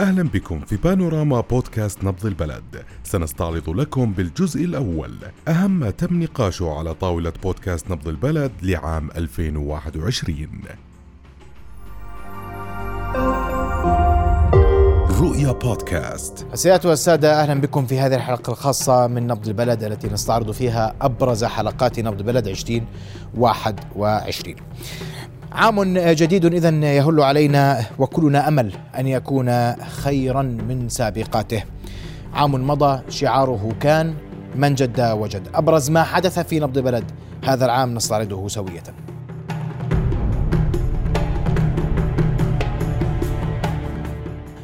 أهلا بكم في بانوراما بودكاست نبض البلد. سنستعرض لكم بالجزء الأول. أهم تم نقاشه على طاولة بودكاست نبض البلد لعام 2021 رؤيا بودكاست. السيدات والسادة أهلا بكم في هذه الحلقة الخاصة من نبض البلد التي نستعرض فيها أبرز حلقات نبض البلد 2021 عام جديد إذا يهل علينا وكلنا أمل أن يكون خيرا من سابقاته. عام مضى شعاره كان من جد وجد. أبرز ما حدث في نبض بلد هذا العام نستعرضه سوية.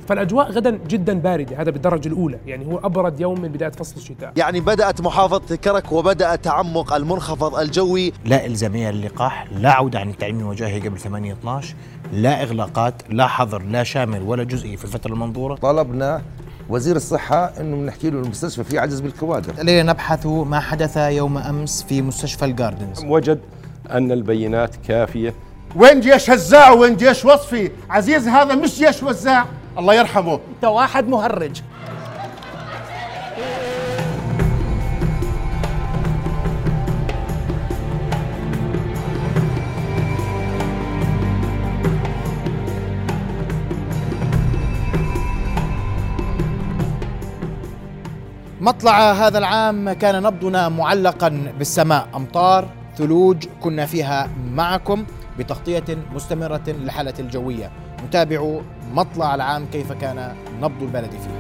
فالأجواء غدا جدا باردة هذا بالدرجة الأولى يعني هو أبرد يوم من بداية فصل الشتاء. يعني بدأت محافظة كرك وبدأ تعمق المنخفض الجوي. لا إلزامية للقاح لا عودة عن التعليم الوجاهي قبل 8 12 لا إغلاقات لا حظر لا شامل ولا جزئي في الفترة المنظورة. طلبنا وزير الصحة إنه بنحكي له المستشفى في عجز بالكوادر. الليلة نبحث ما حدث يوم أمس في مستشفى الجاردنز وجد أن البينات كافية. وين جيش هزاع وين جيش وصفي؟ عزيز هذا مش جيش وزاع. الله يرحمه. انت واحد مهرج. مطلع هذا العام كان نبضنا معلقا بالسماء. أمطار ثلوج كنا فيها معكم بتغطية مستمرة للحالة الجوية. نتابع مطلع العام كيف كان نبض البلد فيه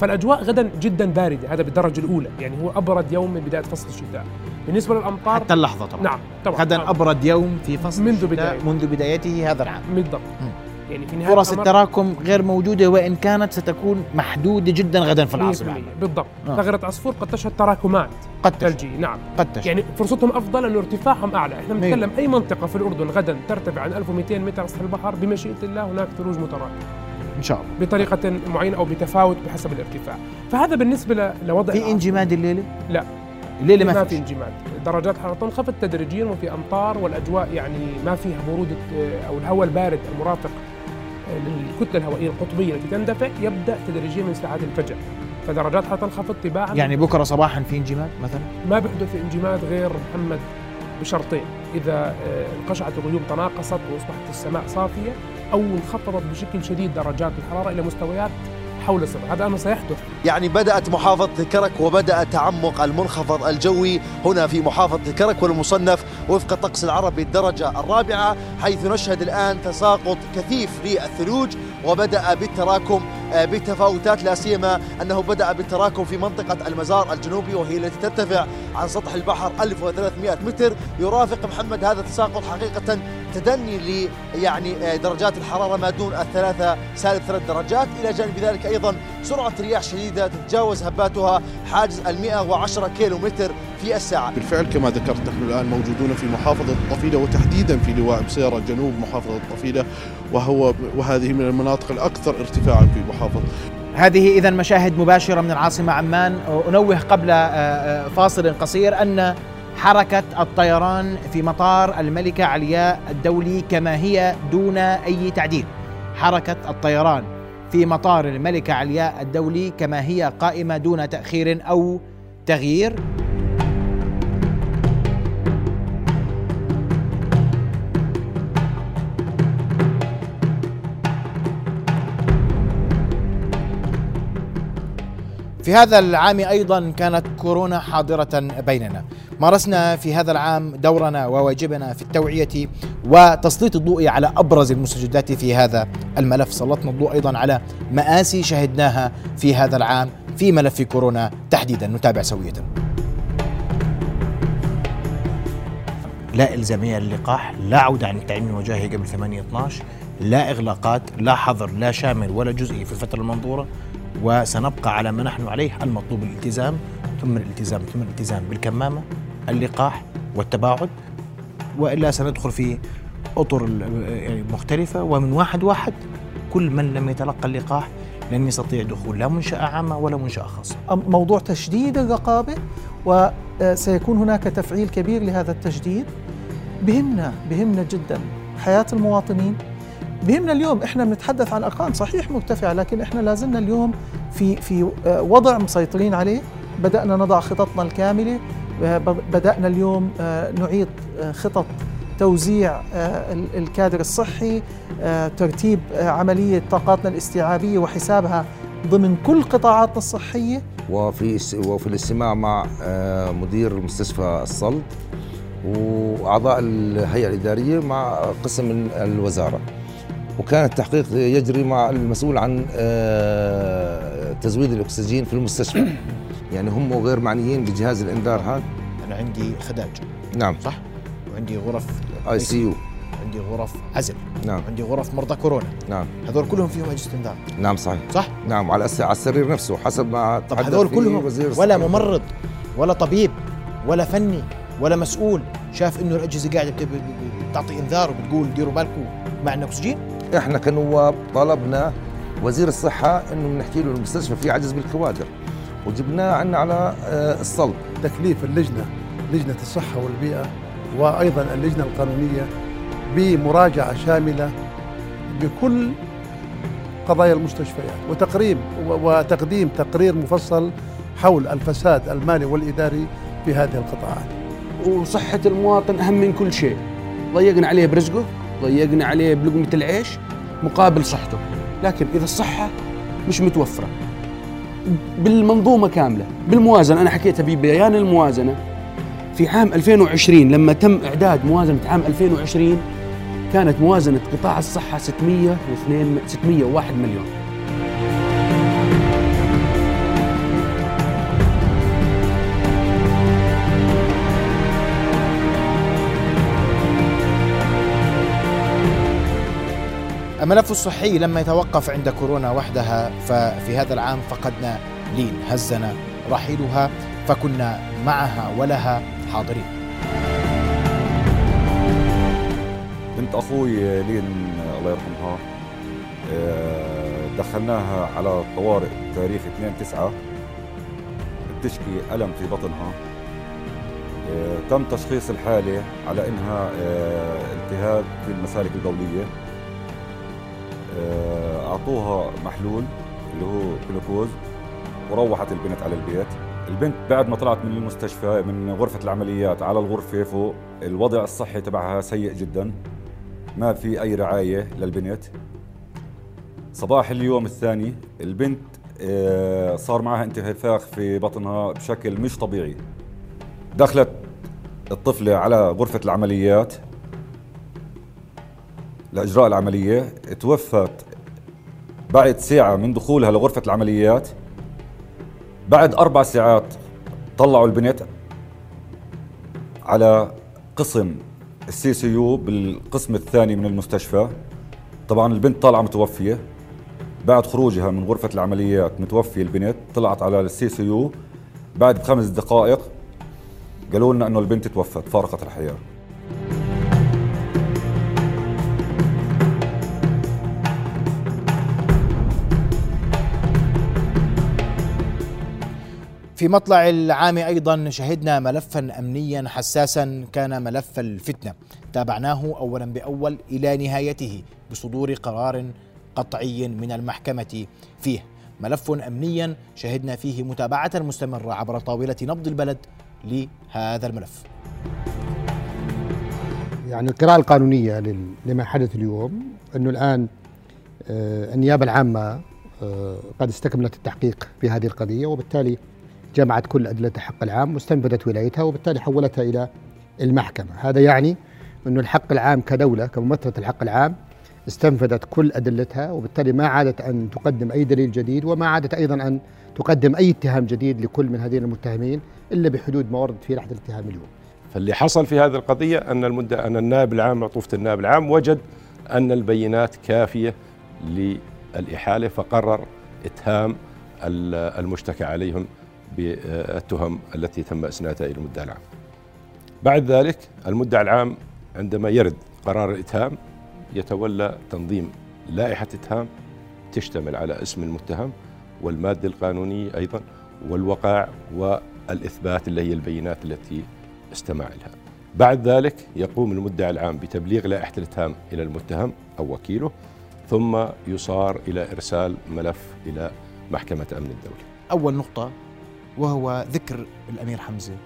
فالأجواء غدا جدا باردة هذا بالدرجة الأولى يعني هو أبرد يوم من بداية فصل الشتاء بالنسبة للأمطار حتى اللحظة طبعا نعم طبعا غدا نعم. أبرد يوم في فصل منذ الشتاء بداية. منذ بدايته هذا العام بالضبط. يعني في نهاية فرص التراكم غير موجودة وإن كانت ستكون محدودة جدا غدا في 100% العاصمه بالضبط. آه. ثغرة عصفور قد تشهد تراكمات قد تشهد. ثلجيه نعم. قد تشهد. يعني فرصتهم أفضل انه ارتفاعهم أعلى. إحنا. بنتكلم أي منطقة في الأردن غدا ترتفع عن 1200 متر سطح البحر بمشيئة الله هناك ثلوج متراكمة. إن شاء الله. بطريقة معينة أو بتفاوت بحسب الارتفاع. فهذا بالنسبة لوضع في. انجماد الليلة؟ لا. الليلة ما ما في انجماد. درجات الحراره تنخفض تدريجيا وفي أمطار والأجواء يعني ما فيها برودة آه، أو الهواء البارد المرافق للكتلة الهوائية القطبية التي تندفع يبدأ تدريجيا من ساعات الفجر. فدرجات الحراره تنخفض تباعا. يعني بكرة صباحا في انجماد مثلا؟ ما بيحدث انجماد غير محمد بشرطين. إذا آه، انقشعت الغيوم تناقصت وأصبحت السماء صافية أو انخفضت بشكل شديد درجات الحرارة إلى مستويات حول الصفر هذا أمر سيحدث. يعني بدأت محافظة كرك وبدأ تعمق المنخفض الجوي هنا في محافظة كرك والمصنف وفق الطقس العربي الدرجة الرابعة حيث نشهد الآن تساقط كثيف للثلوج وبدأ بالتراكم آه، بتفاوتات لا سيما أنه بدأ بالتراكم في منطقة المزار الجنوبي وهي التي ترتفع عن سطح البحر 1300 متر. يرافق محمد هذا التساقط حقيقة تدني ل يعني آه، درجات الحرارة ما دون الثلاثة سالب ثلاث درجات. إلى جانب ذلك أيضا سرعة رياح شديدة تتجاوز هباتها حاجز ال 110 كيلو متر في الساعة. بالفعل كما ذكرت نحن الآن موجودون في محافظة الطفيلة وتحديدا في لواء بصيرة جنوب محافظة الطفيلة وهو وهذه من المناطق الأكثر ارتفاعا في المحافظة هذه اذا مشاهد مباشرة من العاصمة عمان. أنوه قبل آه، آه، فاصل قصير أن حركة الطيران في مطار الملكه علياء الدولي كما هي دون أي تعديل. حركة الطيران في مطار الملكه علياء الدولي كما هي قائمة دون تأخير أو تغيير. في هذا العام أيضا كانت كورونا حاضرة بيننا. مارسنا في هذا العام دورنا وواجبنا في التوعية وتسليط الضوء على أبرز المستجدات في هذا الملف، سلطنا الضوء أيضا على مآسي شهدناها في هذا العام في ملف كورونا تحديدا، نتابع سوية. لا إلزامية للقاح لا عودة عن التعليم الوجاهي قبل 8 12 لا إغلاقات لا حظر لا شامل ولا جزئي في الفترة المنظورة وسنبقى على ما نحن عليه المطلوب الالتزام ثم الالتزام ثم الالتزام بالكمامة اللقاح والتباعد وإلا سندخل في أطر يعني مختلفة ومن واحد واحد كل من لم يتلقى اللقاح لن يستطيع دخول لا منشأة عامة ولا منشأة خاصة. موضوع تشديد الرقابة وسيكون هناك تفعيل كبير لهذا التشديد. بهمنا بهمنا جدا حياة المواطنين. بهمنا اليوم إحنا بنتحدث عن أرقام. صحيح مرتفعة لكن إحنا لازلنا اليوم في في آه، وضع مسيطرين عليه. بدأنا نضع خططنا الكاملة. آه، بدأنا اليوم آه، نعيد خطط توزيع الكادر الصحي ترتيب عملية طاقاتنا الاستيعابية وحسابها ضمن كل قطاعاتنا الصحية. وفي وفي الاستماع مع مدير مستشفى الصلد وأعضاء الهيئة الإدارية مع قسم الوزارة. وكان التحقيق يجري مع المسؤول عن آه، تزويد الأكسجين في المستشفى. يعني هم غير معنيين بجهاز الإنذار هذا. أنا عندي خداج. نعم. صح؟ وعندي غرف ICU عندي غرف عزل. نعم. عندي غرف مرضى كورونا. نعم. هذول كلهم فيهم أجهزة إنذار. نعم صحيح. صح؟ نعم على على السرير نفسه حسب ما طب هذول كلهم ولا ممرض ولا طبيب ولا فني ولا مسؤول شاف إنه الأجهزة قاعدة بتعطي إنذار وبتقول ديروا بالكم ما عنا اكسجين إحنا كنواب طلبنا وزير الصحة انه بنحكي له المستشفى في عجز بالكوادر وجبناه عنا على آه، الصلب تكليف اللجنة لجنة الصحة والبيئة وأيضا اللجنة القانونية بمراجعة شاملة بكل قضايا المستشفيات وتقريب وتقديم تقرير مفصل حول الفساد المالي والإداري في هذه القطاعات. وصحة المواطن أهم من كل شيء. ضيقنا عليه برزقه ضيقنا عليه بلقمة العيش مقابل صحته. لكن إذا الصحة مش متوفرة. بالمنظومة كاملة بالموازنة أنا حكيتها ببيان الموازنة. في عام 2020 لما تم إعداد موازنة عام 2020 كانت موازنة قطاع الصحة 602 601 مليون. الملف الصحي لما يتوقف عند كورونا وحدها ففي هذا العام فقدنا لين هزنا رحيلها فكنا معها ولها حاضرين. بنت أخوي لين الله يرحمها آه، دخلناها على الطوارئ تاريخ 2 9 بتشكي ألم في بطنها. آه، تم تشخيص الحالة على إنها آه، التهاب في المسالك البوليه آه، أعطوها محلول اللي هو جلوكوز وروحت البنت على البيت. البنت بعد ما طلعت من المستشفى من غرفة العمليات على الغرفة فوق الوضع الصحي تبعها سيء جدا. ما في أي رعاية للبنت. صباح اليوم الثاني البنت آه، صار معها انتفاخ في بطنها بشكل مش طبيعي. دخلت الطفلة على غرفة العمليات. لإجراء العملية توفت بعد ساعة من دخولها لغرفة العمليات. بعد أربع ساعات طلعوا البنت على قسم ال CCU بالقسم الثاني من المستشفى. طبعا البنت طالعة متوفية. بعد خروجها من غرفة العمليات متوفية البنت طلعت على ال CCU. بعد بخمس دقائق قالوا لنا إنه البنت توفت فارقت الحياة. في مطلع العام أيضا شهدنا ملفا امنيا حساسا كان ملف الفتنة. تابعناه اولا بأول إلى نهايته بصدور قرار قطعي من المحكمة فيه. ملف امنيا شهدنا فيه متابعة مستمرة عبر طاولة نبض البلد لهذا الملف. يعني القراءة القانونية لما حدث اليوم أنه الآن آه، النيابة العامة آه، قد استكملت التحقيق في هذه القضية وبالتالي جمعت كل أدلة الحق العام واستنفذت ولايتها وبالتالي حولتها إلى المحكمة. هذا يعني أن الحق العام كدولة كممثلة الحق العام استنفذت كل أدلتها وبالتالي ما عادت أن تقدم أي دليل جديد وما عادت أيضا أن تقدم أي اتهام جديد لكل من هذين المتهمين إلا بحدود ما ورد في لحظة الاتهام اليوم. فاللي حصل في هذه القضية أن المدة أن النائب العام معطوفة النائب العام وجد أن البينات كافية للإحالة فقرر إتهام المشتكى عليهم بالتهم التي تم إسنادها إلى المدعي العام. بعد ذلك المدعي العام عندما يرد قرار الإتهام يتولى تنظيم لائحة إتهام تشتمل على اسم المتهم والمادة القانونية أيضا والوقائع والإثبات اللي هي البينات التي استمع لها. بعد ذلك يقوم المدعي العام بتبليغ لائحة الإتهام إلى المتهم أو وكيله ثم يصار إلى إرسال ملف إلى محكمة أمن الدولة أول نقطة وهو ذكر الأمير حمزة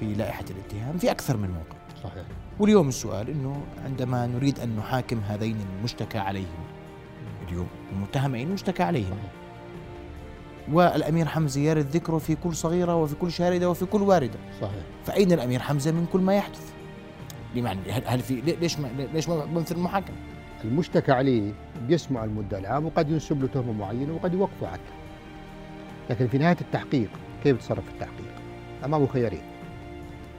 في لائحة الاتهام في أكثر من موقع صحيح. واليوم السؤال أنه عندما نريد أن نحاكم هذين المشتكى عليهم اليوم المتهمين مشتكى عليهم. والأمير حمزة يرد ذكره في كل صغيرة وفي كل شاردة وفي كل واردة. صحيح. فأين الأمير حمزة من كل ما يحدث؟ لمعنى هل هل في ليش ما ليش ما بمثل المحاكمة؟ المشتكى عليه بيسمع المدعي العام وقد ينسب له تهمة معينة وقد يوقفه حتى لكن في نهاية التحقيق كيف يتصرف في التحقيق؟ أمامه خيارين.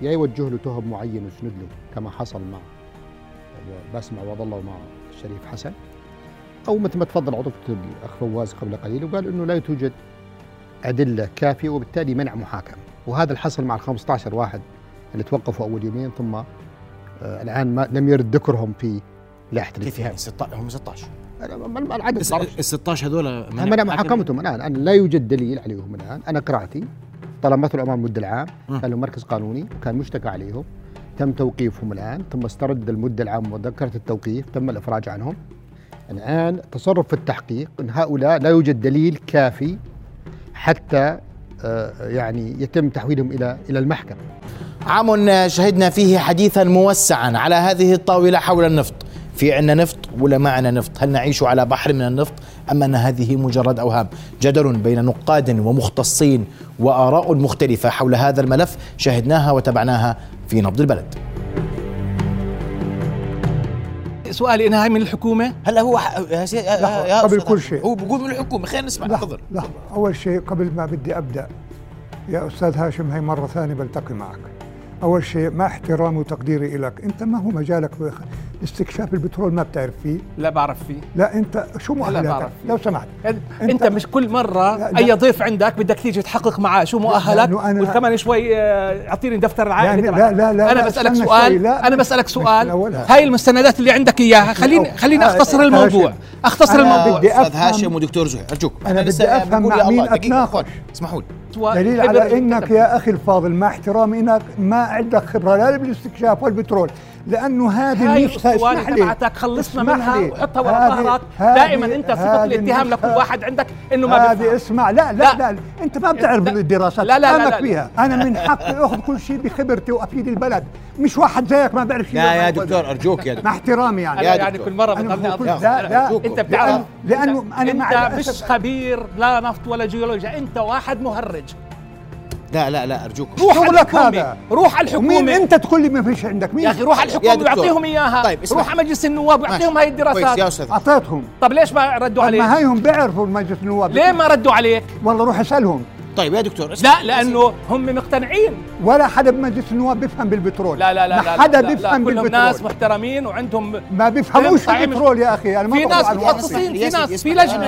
يا يوجه له تهم معين ويسند له كما حصل مع باسم عوض الله ومع الشريف حسن أو مثل ما تفضل عضو الأخ فواز قبل قليل وقال إنه لا توجد أدلة كافية وبالتالي منع محاكمه وهذا اللي حصل مع ال 15 واحد اللي توقفوا أول يومين ثم آه الآن ما لم يرد ذكرهم في لائحة كيف يعني؟ 16 هم 16 العدد ال 16 هذول منع محاكمتهم الآن. أنا لا يوجد دليل عليهم الآن. أنا قراءتي طلبته امام المدعي العام كان له مركز قانوني وكان مشتكى عليهم. تم توقيفهم الآن. ثم استرد المدعي العام وذكرة التوقيف. تم الإفراج عنهم. الآن تصرف في التحقيق إن هؤلاء لا يوجد دليل كافي حتى آه يعني يتم تحويلهم إلى إلى المحكمة. عام شهدنا فيه حديثا موسعا على هذه الطاولة حول النفط في عنا نفط ولا ما عنا نفط؟ هل نعيش على بحر من النفط أم أن هذه مجرد أوهام؟ جدل بين نقاد ومختصين وآراء مختلفة حول هذا الملف شاهدناها وتابعناها في نبض البلد. سؤالي إنها هاي من الحكومة؟ هلا هو يا سي... يا يا قبل كل شيء. هو بيقول من الحكومة خلينا نسمع تفضل. لحظة. أول شيء قبل ما بدي أبدأ يا أستاذ هاشم هي مرة ثانية بلتقي معك. أول شيء مع احترامي وتقديري لك أنت ما هو مجالك بخ- استكشاف البترول ما بتعرف فيه. لا بعرف فيه. لا أنت شو لا مؤهلاتك؟ بعرف لو سمحت. انت, مش كل مرة لا، لا. أي ضيف عندك بدك تيجي تحقق معاه شو مؤهلك وكمان شوي آه، أعطيني دفتر العائلة لا، تبعك. لا، لا، أنا لا، بسألك سؤال لا. أنا بسألك سؤال. هاي المستندات اللي عندك إياها. خليني خليني آه، أختصر آه، الموضوع. هاشم. أختصر أنا الموضوع. بدي أفهم- هاشم ودكتور زهير أرجوك. أنا لسه بدي بقول مع مين أتناقش. اسمحوا لي. دليل على إنك يا أخي الفاضل مع احترامي إنك ما عندك خبرة لا بالإستكشاف والبترول. لأنه هذه هاي النسخة الأسطوانة اسمح لي. تبعتك خلصنا لي. وحطها ورا هذه- ظهرك. دائما أنت صفه الاتهام لكل واحد عندك إنه ما هذه اسمع لا لا لا, لا. أنت ما بتعرف الدراسات لا، لا، لا، لا. فيها. أنا من حقي أخذ كل شيء بخبرتي وأفيد البلد. مش واحد زيك ما بيعرف شيء لا يا دكتور البلد. أرجوك يا مع دكتور احترامي يعني. يعني كل مرة أضرب. لا لا. أنت بتعرف. لأنه أنا مع انت مش خبير لا نفط ولا جيولوجيا. أنت واحد مهرج. لا لا لا أرجوك. روح على الحكومة. روح على الحكومة أنت تقول لي ما فيش عندك؟ مين؟ يا أخي روح على الحكومة. ويعطيهم إياها. طيب، اسمع. روح على مجلس النواب ويعطيهم هاي كويس يا الدراسات أستاذ. أعطيتهم. طب ليش ما ردوا عليك؟ ما هيهم بيعرفوا مجلس النواب. ليه ما ردوا عليك؟ والله روح اسألهم. طيب يا دكتور. لا لأنه هم مقتنعين. ولا حدا بمجلس النواب بيفهم بالبترول. لا لا لا ما لا حدا لا لا بيفهم كلهم بالبترول. ناس محترمين وعندهم ما بيفهموش البترول يا أخي أنا ما في ناس متخصصين في ناس في. لجنة.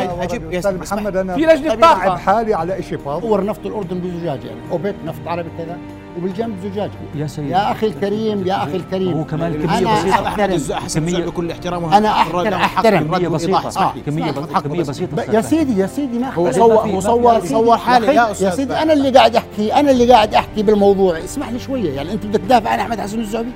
يا أستاذ. محمد أنا في لجنة تعب طاقة. حالي على شيء فاضي صور نفط الأردن بزجاجه يعني. أوبك نفط عربي كذا. وبالجنب زجاجه يا سيدي. يا أخي الكريم يا أخي الكريم. هو كمان كمية بسيطة. أحترم. حسن كمية- بكل احترام. أنا أحترم. أحترم. كمية بسيطة. آه. كمية كمية بس. بسيطة. يا. سيدي يا سيدي ما هو صور- هو صور- يا سيدي، صور حالة أخي، يا يا أستاذ. سيدي فهمي. أنا اللي قاعد أحكي أنا اللي قاعد أحكي بالموضوع. اسمح لي شوية يعني أنت بدك تدافع عن أحمد حسن الزعبي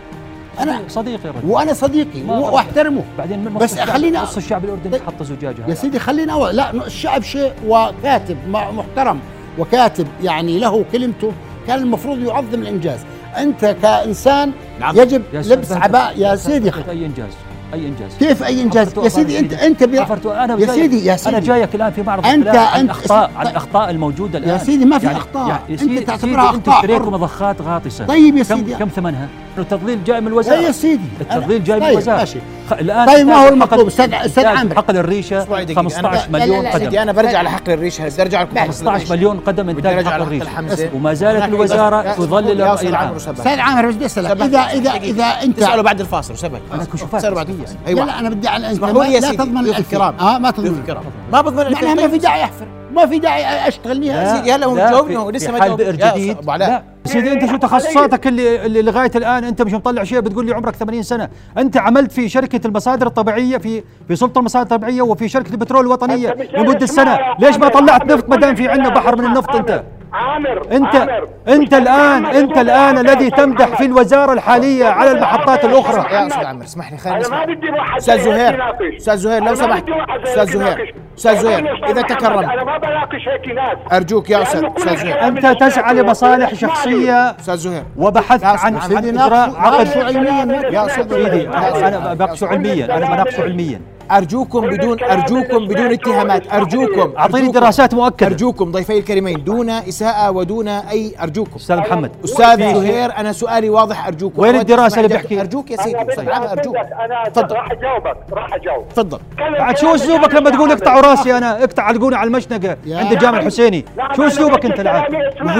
أنا صديقي يا رجل. وأنا صديقي. وأحترمه. بعدين من بس نص الشعب- خلينا نص الشعب الأردني حط زجاجة يا. سيدي خلينا لا الشعب شيء وكاتب محترم. وكاتب يعني له كلمته. كان المفروض يعظم الإنجاز أنت كإنسان نعم. يجب لبس عباء يا سيدي اي إنجاز أي إنجاز كيف أي إنجاز يا سيدي انت أنت بي... أنا يا سيدي يا سيدي أنا جايك الآن في معرض اختلاف عن أنت- الاخطاء عن الأخطاء الموجودة الآن يا سيدي ما في يعني أخطاء. يعني سيدي- تعتبرها أخطاء اشتريتوا حر. مضخات غاطسة طيب يا كم سيدي. كم ثمنها؟ التضليل جاي من الوزارة يا سيدي. التضليل جاي من طيب، الوزارة ماشي. الآن طيب ما هو المطلوب؟ أستاذ إنتاج عامر. حقل الريشه شوي دقيقة. 15 أنا- مليون لا، لا، قدم سيدي أنا برجع لحقل الريش بدي أرجع لكم 15 مليون قدم إنتاج حقل لحقل الريش حمزة. وما زالت الوزارة يا تظلل يا الراي العام. أستاذ عامر بدي أسألك. اذا اذا إذا انت تساله بعد الفاصل وسبق أنا كشوفات الفاصل لا لا أنا بدي على إنت اسمحوا لي يا لا تضمن. الكرام. آه ما تضمن الكرام. ما بضمن معناها ما في داعي أحفر ما في داعي أشتغل يا نهائي سيدي هلا هو لا، جاوبنا في- هو لسه في ما جاوب بئر يا جديد أبو علاء. لا سيدي انت شو تخصصاتك اللي, اللي لغاية الآن انت مش مطلع شيء بتقول لي عمرك 80 سنة. انت عملت في شركة المصادر الطبيعية في في سلطة المصادر الطبيعية وفي شركة البترول الوطنية لمدة سنة. ليش ما طلعت نفط ما دام في عندنا بحر من النفط انت؟ عامر انت عامر. انت الآن انت الآن الذي تمدح في الوزارة الحالية على المحطات الأخرى. يا أستاذ عمر اسمح لي خلينا أنا ما نسمع بدي واحد أستاذ زهير. أستاذ زهير لو سمحت. أستاذ زهير. أستاذ خليني زهير إذا تكرمت أنا ما بناقش هيك ناس. أرجوك يا أستاذ أستاذ زهير. أنت تسعى لمصالح اسمعني. شخصيه أستاذ زهير. وبحثت عن عن اجراء عقد علميا. يا سيدي. أنا بناقشه علميا أنا بناقشه علميا. ارجوكم بدون ارجوكم بدون اتهامات ارجوكم اعطيني. دراسات مؤكده ارجوكم ضيفي الكريمين دون اساءه ودون اي ارجوكم أستاذ محمد أستاذ زهير أنا سؤالي واضح ارجوكم وين أسمع اللي. بحكي؟ ارجوك يا سيدي عامر ارجوك أنا تفضل. راح اجاوبك راح اجاوب تفضل بعد شو اسلوبك لما تقول اقطعوا راسي أنا اقطع علقوني على المشنقه عند الجامع الحسيني شو اسلوبك انت الان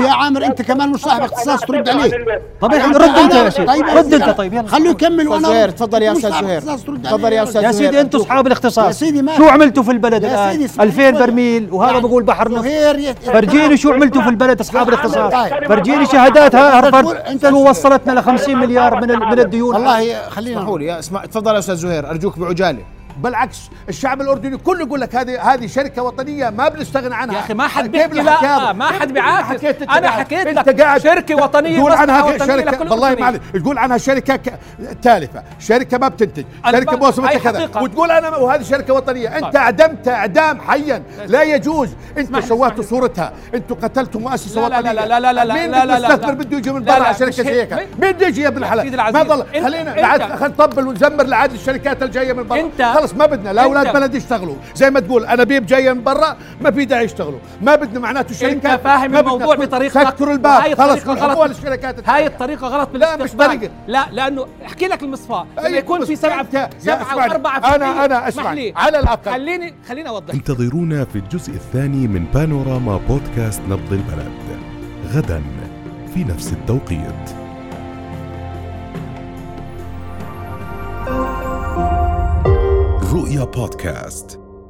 يا عامر انت كمان مش صاحب اختصاص ترد عليه طب أنت- رد انت يا شيخ طيب رد انت طيب يلا خليه يكمل وأنا تفضل يا أستاذ زهير تفضل. يا أستاذ يا زهير سيدي أنتم اصحاب يا الاختصاص سيدي ما شو عملتوا في البلد يا الآن؟ سيدي اسمح 2000 لي. برميل وهذا يعني بقول بحر يت- فرجيني شو عملتوا في البلد؟ أصحاب الاختصاص طيب. فرجيني شهادات أنت- شو وصلتنا ل 50 مليار من من الديون؟ والله خلينا لي يا اسمع تفضل يا أستاذ زهير أرجوك بعجالة. بالعكس الشعب الأردني كله يقول لك هذه هذه شركة وطنية ما بنستغنى عنها. يا أخي ما حد بيحكي لا؟ ما حد أنت أنا؟ حكيت لك قاعد شركة وطنية تقول عنها شركة. والله. معلش تقول عنها شركة تالفة. شركة ما بتنتج. شركة ب- موسمتها هاي كذا. وتقول أنا وهذه شركة وطنية. أنت طيب. أعدمت أعدام حيا. لا يجوز. أنت سويتوا. صورتها. أنتوا قتلتوا مؤسسة وطنية. لا لا لا لا لا مين لا لا لا مستثمر لا. بده يجي من برا شركة زي هيك. مين؟ بده يجي يا ابن الحلال ما ضل خلينا خلينا نطبل ونزمر لعاد الشركات الجاية من برا. أنت- خلص ما بدنا لا أولاد بلد يشتغلوا زي ما تقول انابيب جاية من برا ما في داعي يشتغلوا ما بدنا معناته الشركات إنت فاهم الموضوع بطريقة سكروا الباب هاي خلص غلط الشركات هاي الطريقة غلط لا، مش. طريقة. لا لأنه أحكي لك المصفاه لما يكون في سبعه سبعة. واربعه أنا- أنا اسمعني. على الأقل. خليني خليني أوضح انتظرونا في الجزء الثاني من بانوراما بودكاست نبض البلد غدا في نفس التوقيت رؤيا بودكاست